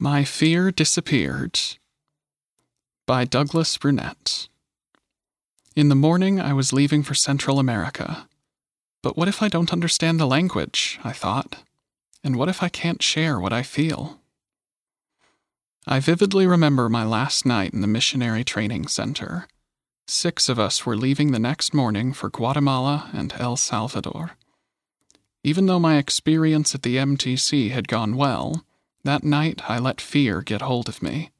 My Fear Disappeared by Douglas Brunette. In the morning, I was leaving for Central America. But what if I don't understand the language? I thought. And what if I can't share what I feel? I vividly remember my last night in the missionary training center. Six of us were leaving the next morning for Guatemala and El Salvador. Even though my experience at the MTC had gone well, that night I let fear get hold of me.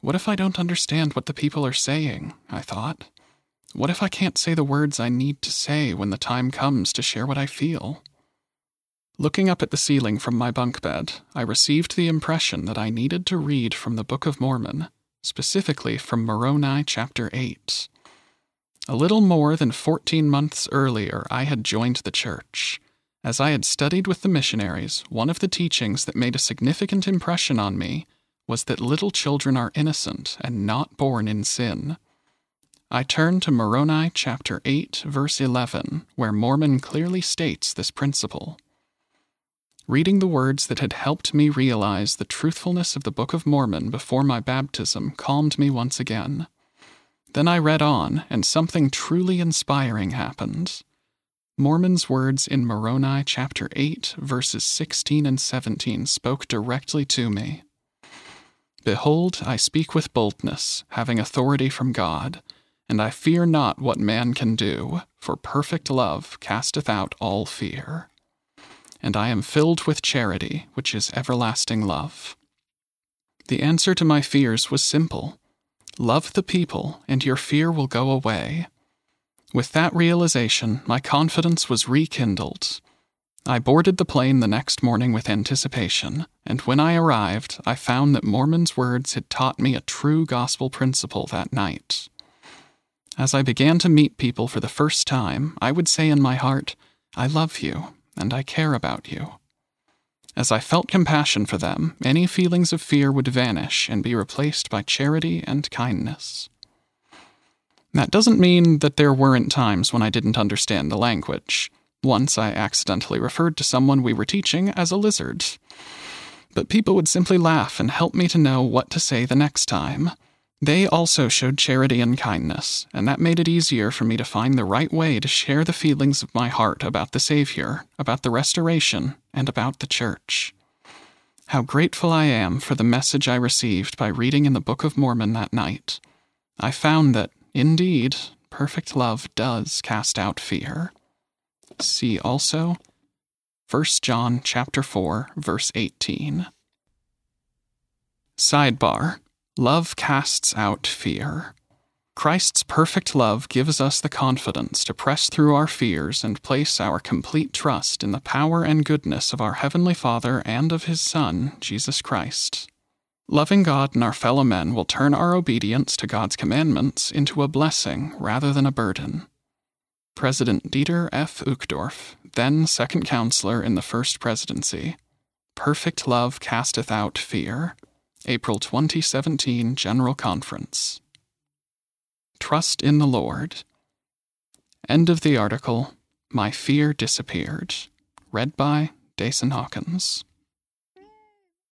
What if I don't understand what the people are saying? I thought. What if I can't say the words I need to say when the time comes to share what I feel? Looking up at the ceiling from my bunk bed, I received the impression that I needed to read from the Book of Mormon, specifically from Moroni chapter 8. A little more than 14 months earlier, I had joined the church. As I had studied with the missionaries, one of the teachings that made a significant impression on me was that little children are innocent and not born in sin. I turn to Moroni chapter 8, verse 11, where Mormon clearly states this principle. Reading the words that had helped me realize the truthfulness of the Book of Mormon before my baptism calmed me once again. Then I read on, and something truly inspiring happened. Mormon's words in Moroni chapter 8, verses 16 and 17 spoke directly to me. Behold, I speak with boldness, having authority from God, and I fear not what man can do, for perfect love casteth out all fear. And I am filled with charity, which is everlasting love. The answer to my fears was simple love the people, and your fear will go away. With that realization, my confidence was rekindled. I boarded the plane the next morning with anticipation, and when I arrived, I found that Mormon's words had taught me a true gospel principle that night. As I began to meet people for the first time, I would say in my heart, I love you, and I care about you. As I felt compassion for them, any feelings of fear would vanish and be replaced by charity and kindness. That doesn't mean that there weren't times when I didn't understand the language. Once I accidentally referred to someone we were teaching as a lizard. But people would simply laugh and help me to know what to say the next time. They also showed charity and kindness, and that made it easier for me to find the right way to share the feelings of my heart about the Savior, about the restoration, and about the church. How grateful I am for the message I received by reading in the Book of Mormon that night. I found that Indeed, perfect love does cast out fear. See also 1 John chapter 4 verse 18. Sidebar: Love casts out fear. Christ's perfect love gives us the confidence to press through our fears and place our complete trust in the power and goodness of our Heavenly Father and of His Son, Jesus Christ. Loving God and our fellow men will turn our obedience to God's commandments into a blessing rather than a burden. President Dieter F. Uchtdorf, then second counselor in the First Presidency. Perfect Love Casteth Out Fear. April 2017 General Conference. Trust in the Lord. End of the article. My Fear Disappeared. Read by Dason Hawkins.